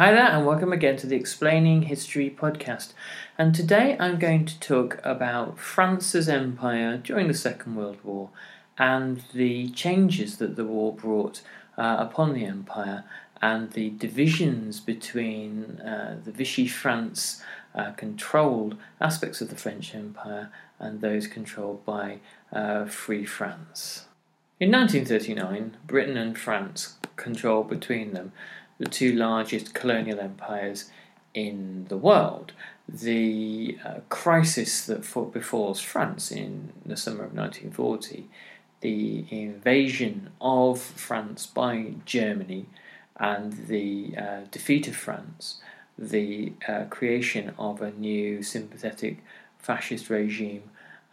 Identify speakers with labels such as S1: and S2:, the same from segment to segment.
S1: Hi there, and welcome again to the Explaining History podcast. And today I'm going to talk about France's empire during the Second World War and the changes that the war brought uh, upon the empire and the divisions between uh, the Vichy France uh, controlled aspects of the French Empire and those controlled by uh, Free France. In 1939, Britain and France controlled between them the two largest colonial empires in the world. The uh, crisis that befalls France in the summer of 1940, the invasion of France by Germany, and the uh, defeat of France, the uh, creation of a new sympathetic fascist regime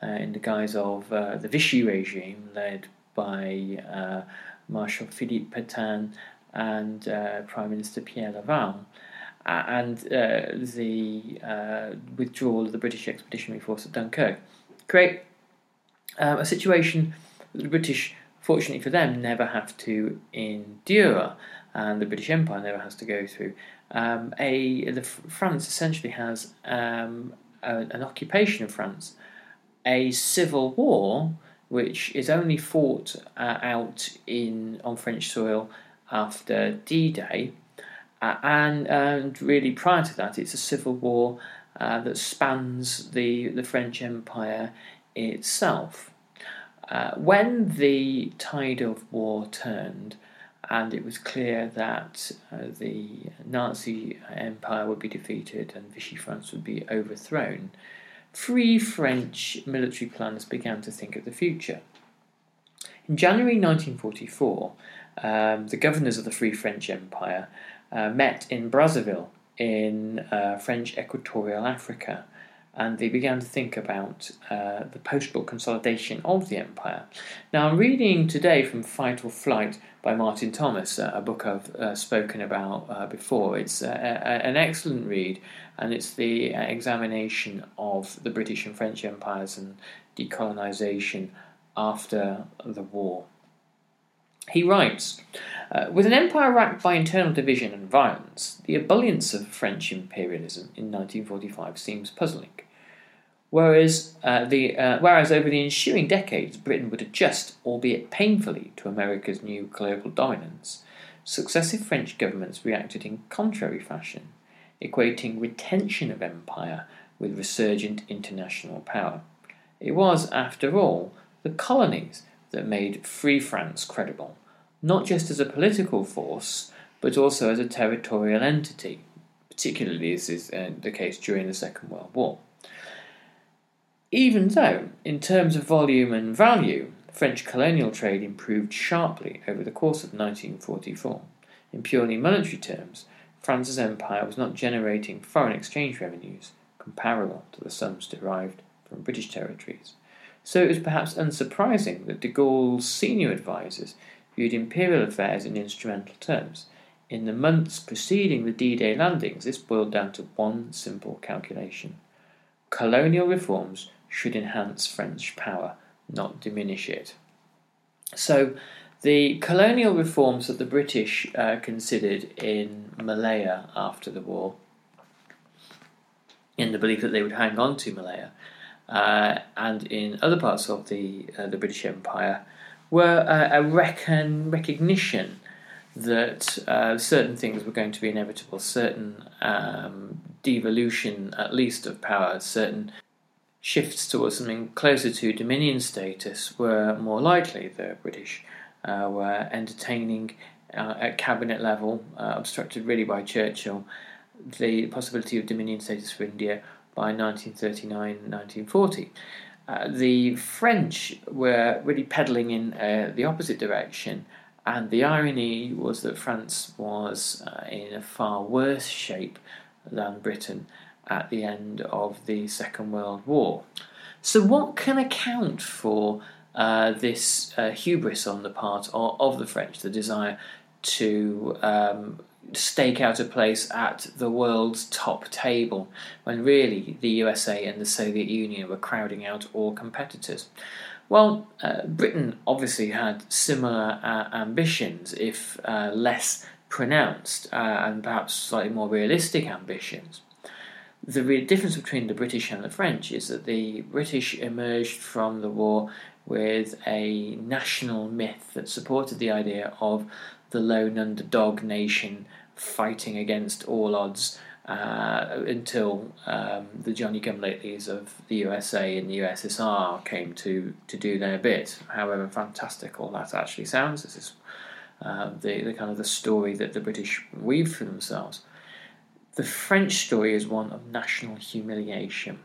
S1: uh, in the guise of uh, the Vichy regime led by uh, Marshal Philippe Pétain and uh, Prime Minister Pierre Laval, and uh, the uh, withdrawal of the British Expeditionary Force at Dunkirk, create um, a situation that the British, fortunately for them, never have to endure, and the British Empire never has to go through. Um, a the, France essentially has um, a, an occupation of France, a civil war which is only fought uh, out in on French soil after D Day. Uh, and, and really prior to that, it's a civil war uh, that spans the, the French Empire itself. Uh, when the tide of war turned, and it was clear that uh, the Nazi Empire would be defeated and Vichy France would be overthrown, free French military planners began to think of the future. In January 1944, um, the governors of the Free French Empire uh, met in Brazzaville in uh, French Equatorial Africa and they began to think about uh, the post war consolidation of the empire. Now, I'm reading today from Fight or Flight by Martin Thomas, uh, a book I've uh, spoken about uh, before. It's uh, an excellent read, and it's the examination of the British and French empires and decolonisation after the war. He writes uh, With an empire racked by internal division and violence, the ebullience of French imperialism in 1945 seems puzzling. Whereas, uh, the, uh, whereas over the ensuing decades, Britain would adjust, albeit painfully, to America's new global dominance, successive French governments reacted in contrary fashion, equating retention of empire with resurgent international power. It was, after all, the colonies that made Free France credible, not just as a political force, but also as a territorial entity. Particularly, this is uh, the case during the Second World War. Even though, in terms of volume and value, French colonial trade improved sharply over the course of 1944, in purely monetary terms, France's empire was not generating foreign exchange revenues comparable to the sums derived from British territories. So it was perhaps unsurprising that de Gaulle's senior advisers viewed imperial affairs in instrumental terms. In the months preceding the D Day landings, this boiled down to one simple calculation colonial reforms should enhance French power, not diminish it. So, the colonial reforms that the British uh, considered in Malaya after the war, in the belief that they would hang on to Malaya, uh, and in other parts of the uh, the British Empire, were a reckon, recognition that uh, certain things were going to be inevitable, certain um, devolution, at least, of power, certain shifts towards something closer to dominion status were more likely. The British uh, were entertaining uh, at cabinet level, uh, obstructed really by Churchill, the possibility of dominion status for India by 1939 1940. Uh, the French were really pedalling in uh, the opposite direction, and the irony was that France was uh, in a far worse shape than Britain at the end of the Second World War. So, what can account for uh, this uh, hubris on the part of, of, the French, the desire to um, stake out a place at the world's top table, when really the USA and the Soviet Union were crowding out all competitors? Well, uh, Britain obviously had similar uh, ambitions, if uh, less pronounced, uh, and perhaps slightly more realistic ambitions. The re- difference between the British and the French is that the British emerged from the war with a national myth that supported the idea of the lone underdog nation fighting against all odds uh, until um, the Johnny Come Latelys of the USA and the USSR came to, to do their bit. However fantastical that actually sounds, this is uh, the, the kind of the story that the British weave for themselves. The French story is one of national humiliation,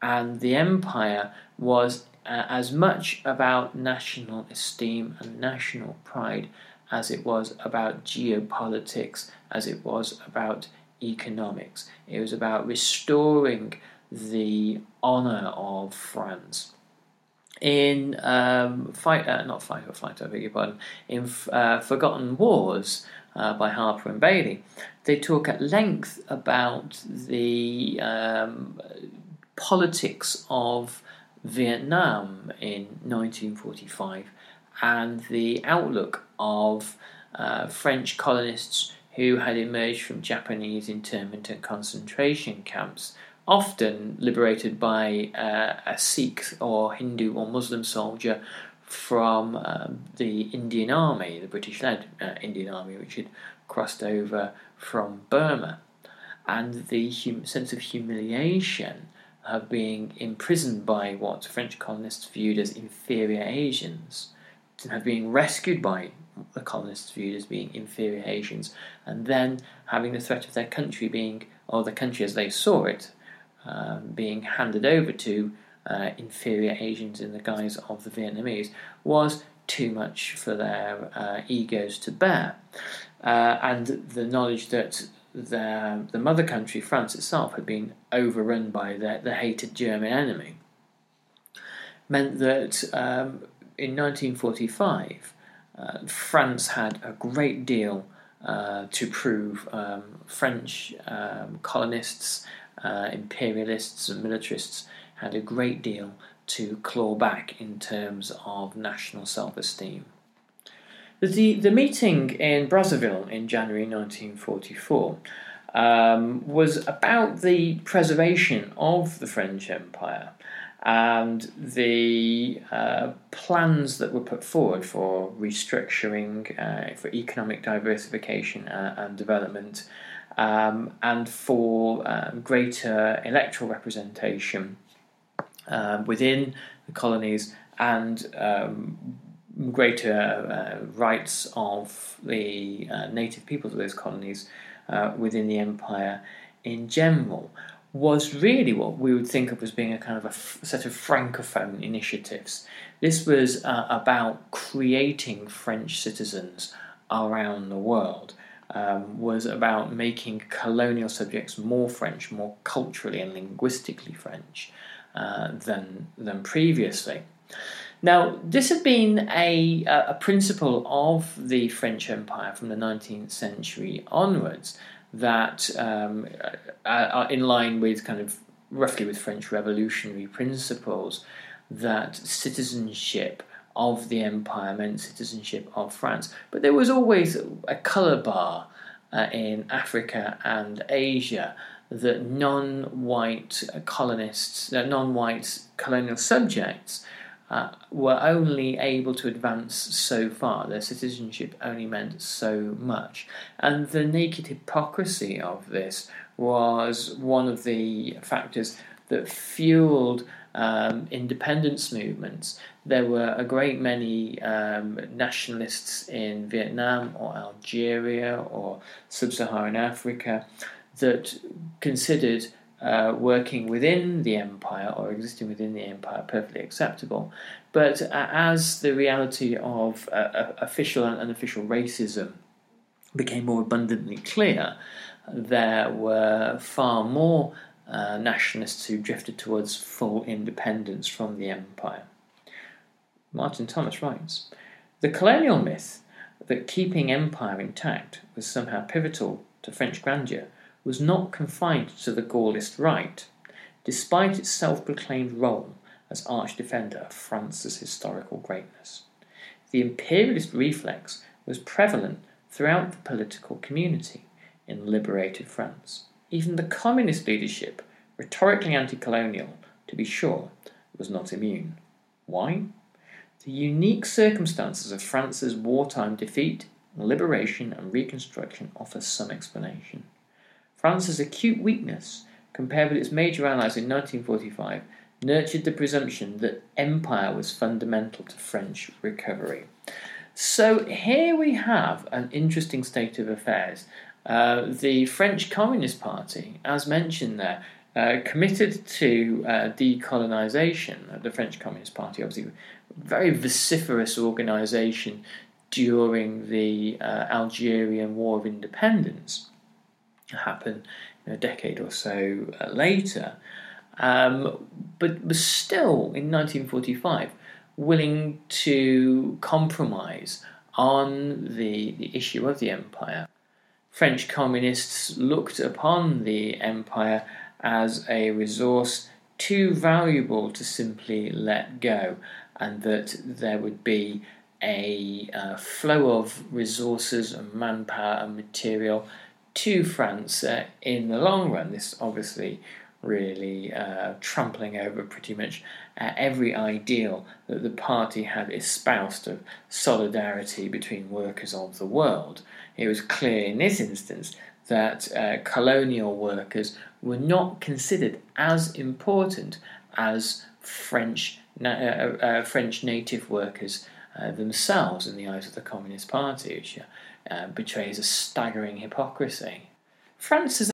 S1: and the empire was uh, as much about national esteem and national pride as it was about geopolitics, as it was about economics. It was about restoring the honour of France. In um, fight, uh, not fight or flight, I beg your pardon. In uh, Forgotten Wars uh, by Harper and Bayly, they talk at length about the um, politics of Vietnam in 1945 and the outlook of uh, French colonists who had emerged from Japanese internment and concentration camps, often liberated by uh, a Sikh or Hindu or Muslim soldier from um, the Indian Army, the British led uh, Indian Army, which had crossed over from Burma. And the hum- sense of humiliation of being imprisoned by what French colonists viewed as inferior Asians, of being rescued by the colonists viewed as being inferior Asians, and then having the threat of their country being, or the country as they saw it, um, being handed over to uh, inferior Asians in the guise of the Vietnamese, was too much for their uh, egos to bear. Uh, and the knowledge that the, the mother country, France itself, had been overrun by the, the hated German enemy, meant that um, in 1945, uh, France had a great deal uh, to prove. Um, French um, colonists, uh, imperialists, and militarists had a great deal to claw back in terms of national self esteem. The, the meeting in Brazzaville in January 1944 um, was about the preservation of the French Empire and the uh, plans that were put forward for restructuring, uh, for economic diversification uh, and development, um, and for um, greater electoral representation um, within the colonies and um, greater uh, rights of the uh, native peoples of those colonies uh, within the empire in general was really what we would think of as being a kind of a f- set of francophone initiatives. This was uh, about creating French citizens around the world. Um, was about making colonial subjects more French, more culturally and linguistically French, uh, than, than previously. Now, this had been a, a principle of the French Empire from the 19th century onwards that, um, are in line with kind of roughly with French revolutionary principles, that citizenship of the empire meant citizenship of France. But there was always a colour bar uh, in Africa and Asia that non white colonists, uh, non white colonial subjects, uh, were only able to advance so far. Their citizenship only meant so much. And the naked hypocrisy of this was one of the factors that fueled um, independence movements. There were a great many um, nationalists in Vietnam or Algeria or sub Saharan Africa that considered uh, working within the empire or existing within the empire perfectly acceptable. But uh, as the reality of uh, uh official and unofficial racism became more abundantly clear, there were far more uh, nationalists who drifted towards full independence from the empire. Martin Thomas writes The colonial myth that keeping empire intact was somehow pivotal to French grandeur was not confined to the Gaullist right, despite its self proclaimed role as arch defender of France's historical greatness. The imperialist reflex was prevalent throughout the political community in liberated France. Even the communist leadership, rhetorically anti colonial, to be sure, was not immune. Why? The unique circumstances of France's wartime defeat, liberation, and reconstruction offer some explanation. France's acute weakness, compared with its major allies in 1945, nurtured the presumption that empire was fundamental to French recovery. So here we have an interesting state of affairs. Uh, the French Communist Party, as mentioned there, uh, committed to uh, decolonisation. The French Communist Party, obviously, very vociferous organisation during the uh, Algerian War of Independence, happened a decade or so uh, later, um, but was still in 1945 willing to compromise on the, the issue of the empire. French communists looked upon the empire as a resource too valuable to simply let go, and that there would be a uh, flow of resources and manpower and material to France uh, in the long run. This obviously really uh, trampling over pretty much uh, every ideal that the party had espoused of solidarity between workers of the world. It was clear in this instance that uh, colonial workers were not considered as important as French uh, uh, French native workers themselves in the eyes of the Communist Party, which uh, betrays a staggering hypocrisy. France is.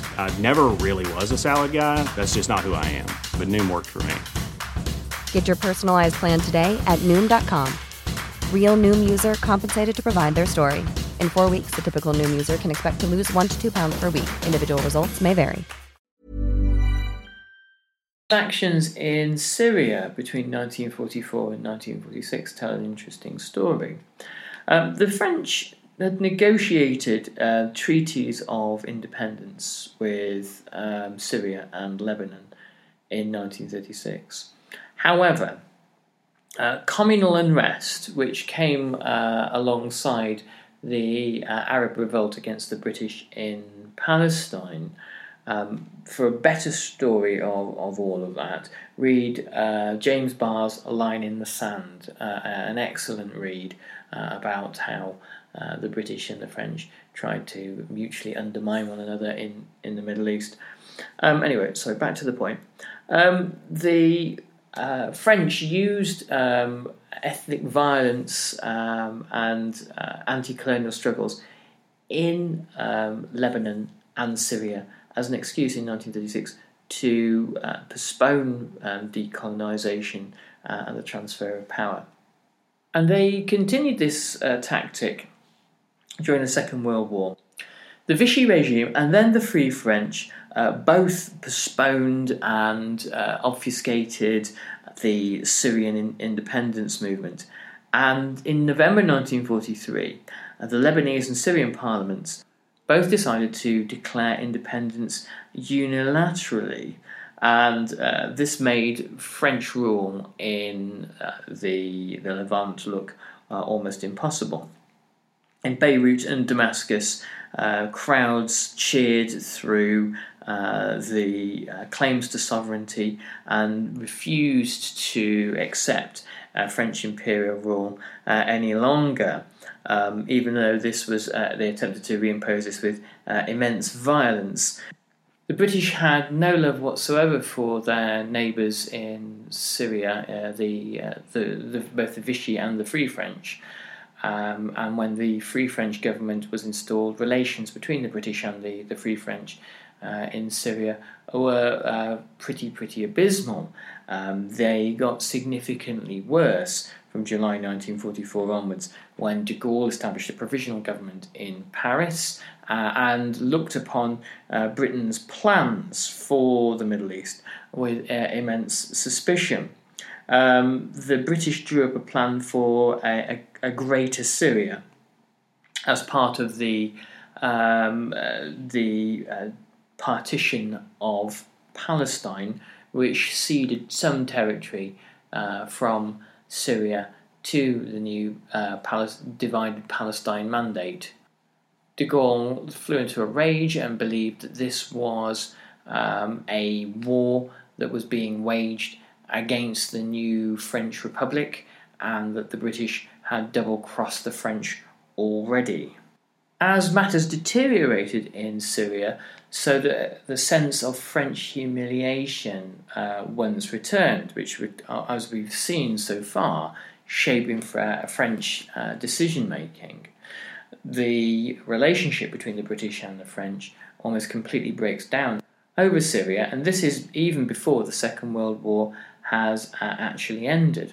S2: I never really was a salad guy. That's just not who I am. But Noom worked for me.
S3: Get your personalized plan today at Noom.com. Real Noom user compensated to provide their story. In four weeks, the typical Noom user can expect to lose one to two pounds per week. Individual results may vary.
S1: Actions in Syria between 1944 and 1946 tell an interesting story. Um, the French had negotiated uh, treaties of independence with um, Syria and Lebanon in 1936. However, uh, communal unrest, which came uh, alongside the uh, Arab revolt against the British in Palestine, um, for a better story of, of all of that, read uh, James Barr's A Line in the Sand, uh, an excellent read about how uh, the British and the French tried to mutually undermine one another in, in the Middle East. Um, anyway, so back to the point. Um, the uh, French used um, ethnic violence um, and uh, anti colonial struggles in um, Lebanon and Syria as an excuse in 1936 to uh, postpone um, decolonisation uh, and the transfer of power. And they continued this uh, tactic during the Second World War. The Vichy regime and then the Free French uh, both postponed and uh, obfuscated the Syrian in- independence movement. And in November 1943, uh, the Lebanese and Syrian parliaments both decided to declare independence unilaterally. And uh, this made French rule in uh, the, the Levant look uh, almost impossible. In Beirut and Damascus, uh, crowds cheered through uh, the uh, claims to sovereignty and refused to accept uh, French imperial rule uh, any longer. Um, even though this was, uh, they attempted to reimpose this with immense violence. The British had no love whatsoever for their neighbours in Syria, the, the, the, both the Vichy and the Free French. Um, and when the Free French government was installed, relations between the British and the, the Free French uh, in Syria were uh, pretty, pretty abysmal. Um, they got significantly worse from July 1944 onwards when de Gaulle established a provisional government in Paris uh, and looked upon uh, Britain's plans for the Middle East with uh, immense suspicion. Um, the British drew up a plan for a, a, a greater Syria as part of the um, uh, the uh, partition of Palestine, which ceded some territory uh, from Syria to the new uh, divided Palestine mandate. De Gaulle flew into a rage and believed that this was um, a war that was being waged against the new French Republic and that the British had double crossed the French already. As matters deteriorated in Syria, so that the sense of French humiliation uh, once returned, which, uh, as we've seen so far, shaping French uh, decision making. The relationship between the British and the French almost completely breaks down over Syria, and this is even before the Second World War has uh, actually ended.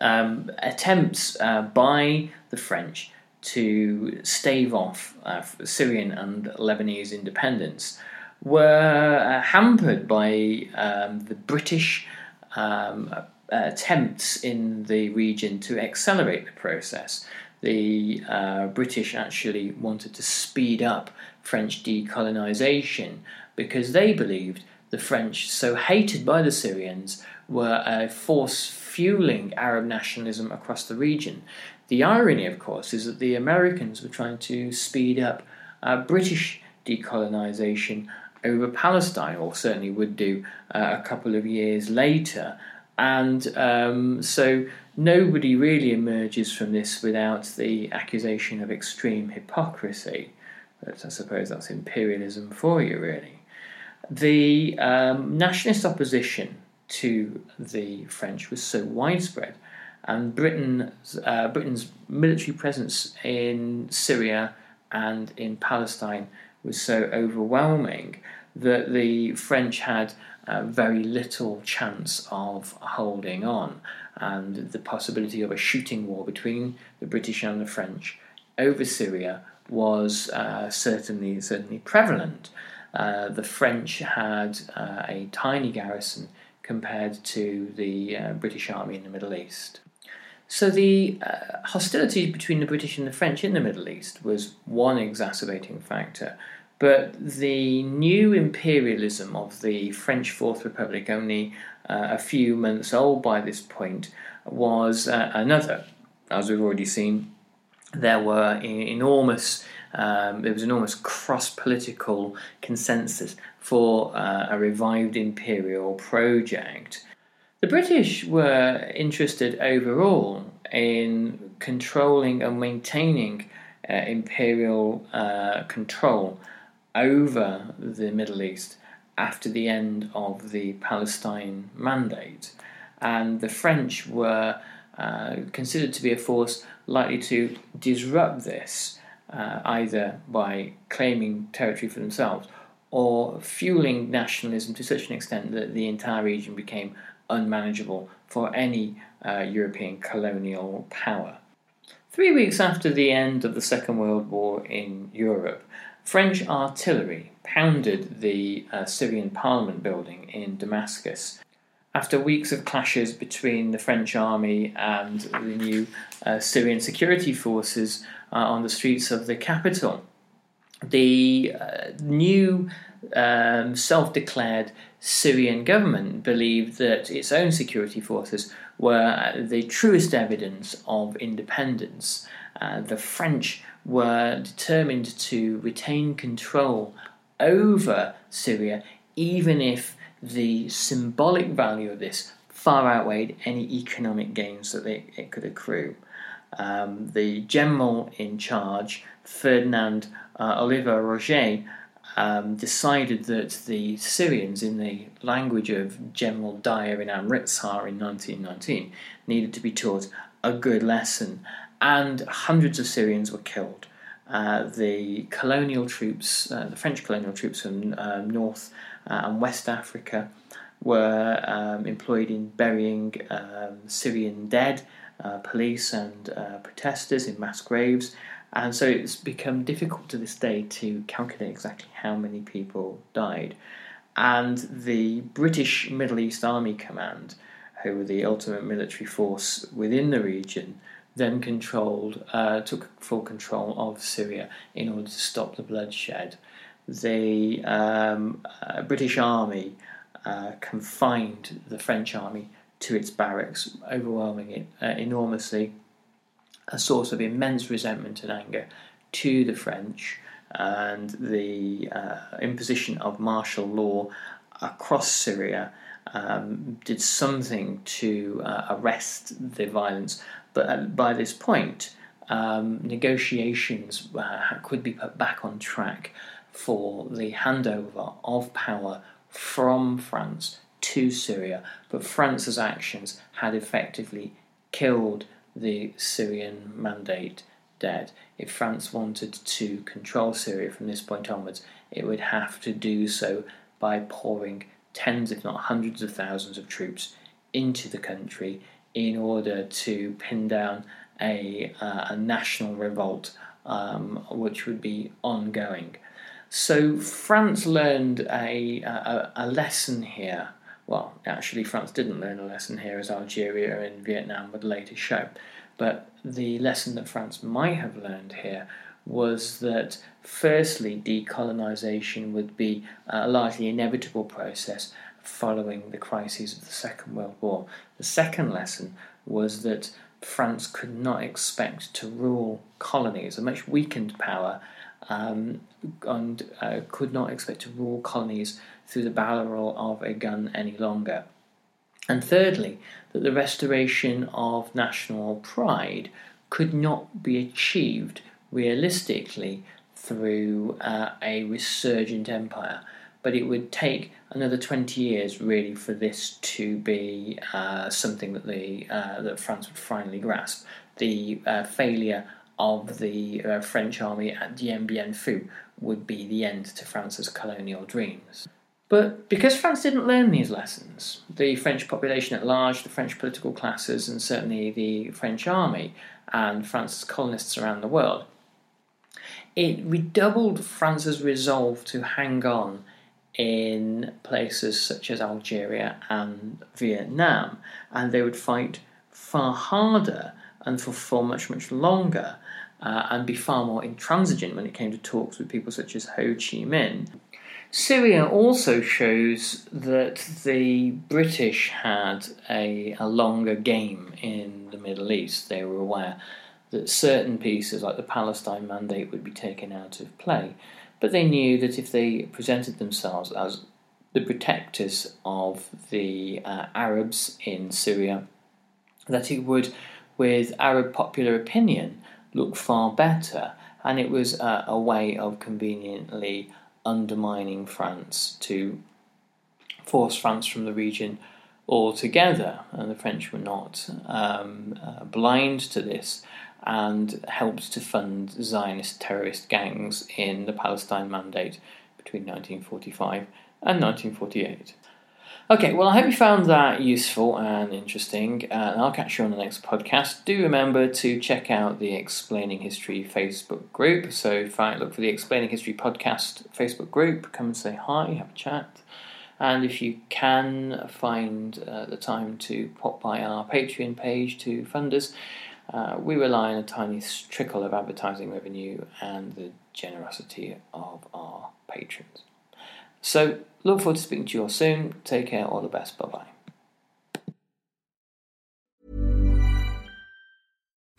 S1: Um, attempts uh, by the French to stave off uh, Syrian and Lebanese independence were uh, hampered by um, the British um, attempts in the region to accelerate the process. The uh, British actually wanted to speed up French decolonisation because they believed the French, so hated by the Syrians, were a force fueling Arab nationalism across the region. The irony, of course, is that the Americans were trying to speed up uh, British decolonisation over Palestine, or certainly would do uh, a couple of years later. And um, so nobody really emerges from this without the accusation of extreme hypocrisy. But I suppose that's imperialism for you, really the um, nationalist opposition to the French was so widespread, and Britain's, uh, Britain's military presence in Syria and in Palestine was so overwhelming that the French had uh, very little chance of holding on, and the possibility of a shooting war between the British and the French over Syria was uh, certainly certainly prevalent. Uh, the French had uh, a tiny garrison compared to the uh, British Army in the Middle East. So the uh, hostility between the British and the French in the Middle East was one exacerbating factor. But the new imperialism of the French Fourth Republic, only uh, a few months old by this point, was another. As we've already seen, there were enormous um, there was almost cross political consensus for uh, a revived imperial project. The British were interested overall in controlling and maintaining uh, imperial uh, control over the Middle East after the end of the Palestine Mandate. And the French were uh, considered to be a force likely to disrupt this, uh, either by claiming territory for themselves or fueling nationalism to such an extent that the entire region became unmanageable for any uh, European colonial power. Three weeks after the end of the Second World War in Europe, French artillery pounded the uh, Syrian parliament building in Damascus. After weeks of clashes between the French army and the new uh, Syrian security forces uh, on the streets of the capital, the uh, new um, self declared Syrian government believed that its own security forces were the truest evidence of independence. Uh, the French were determined to retain control over Syria, even if the symbolic value of this far outweighed any economic gains that they, it could accrue. Um, the general in charge, Ferdinand uh, Oliva-Roget, um, decided that the Syrians, in the language of General Dyer in Amritsar in 1919, needed to be taught a good lesson, and hundreds of Syrians were killed. Uh, the colonial troops, uh, the French colonial troops from uh, North and West Africa, were um, employed in burying um, Syrian dead, uh, police and protesters in mass graves. And so it's become difficult to this day to calculate exactly how many people died. And the British Middle East Army Command, who were the ultimate military force within the region, then controlled, uh, took full control of Syria in order to stop the bloodshed. The um, uh, British Army uh, confined the French army to its barracks, overwhelming it uh, enormously, a source of immense resentment and anger to the French, and the uh, imposition of martial law across Syria um, did something to uh, arrest the violence. But by this point, um, negotiations uh, could be put back on track for the handover of power from France to Syria. But France's actions had effectively killed the Syrian mandate dead. If France wanted to control Syria from this point onwards, it would have to do so by pouring tens, if not hundreds of thousands of troops into the country in order to pin down a, uh, a national revolt um, which would be ongoing. So France learned a, a, a, lesson here. Well, actually, France didn't learn a lesson here, as Algeria and Vietnam would later show. But the lesson that France might have learned here was that, firstly, decolonisation would be a largely inevitable process, following the crises of the Second World War. The second lesson was that France could not expect to rule colonies, a much weakened power, um, and uh, could not expect to rule colonies through the barrel of a gun any longer. And thirdly, that the restoration of national pride could not be achieved realistically through uh, a resurgent empire but it would take another 20 years really for this to be uh, something that the uh, that France would finally grasp. The uh, failure of the uh, French army at Dien Bien Phu would be the end to France's colonial dreams. But because France didn't learn these lessons, the French population at large, the French political classes, and certainly the French army and France's colonists around the world it redoubled France's resolve to hang on in places such as Algeria and Vietnam, and they would fight far harder and for, for much, much longer. Uh, and be far more intransigent when it came to talks with people such as Ho Chi Minh. Syria also shows that the British had a, a longer game in the Middle East. They were aware that certain pieces, like the Palestine Mandate, would be taken out of play. But they knew that if they presented themselves as the protectors of the uh, Arabs in Syria, that it would, with Arab popular opinion, look far better. And it was uh, a way of conveniently undermining France to force France from the region altogether. And the French were not um, uh, blind to this and helped to fund Zionist terrorist gangs in the Palestine Mandate between 1945 and 1948. Okay, well, I hope you found that useful and interesting, and I'll catch you on the next podcast. Do remember to check out the Explaining History Facebook group. So, I look for the Explaining History podcast Facebook group, come and say hi, have a chat. And if you can find uh, the time to pop by our Patreon page to fund us, uh, we rely on a tiny trickle of advertising revenue and the generosity of our patrons. So, look forward to speaking to you all soon. Take care, all the best. Bye bye.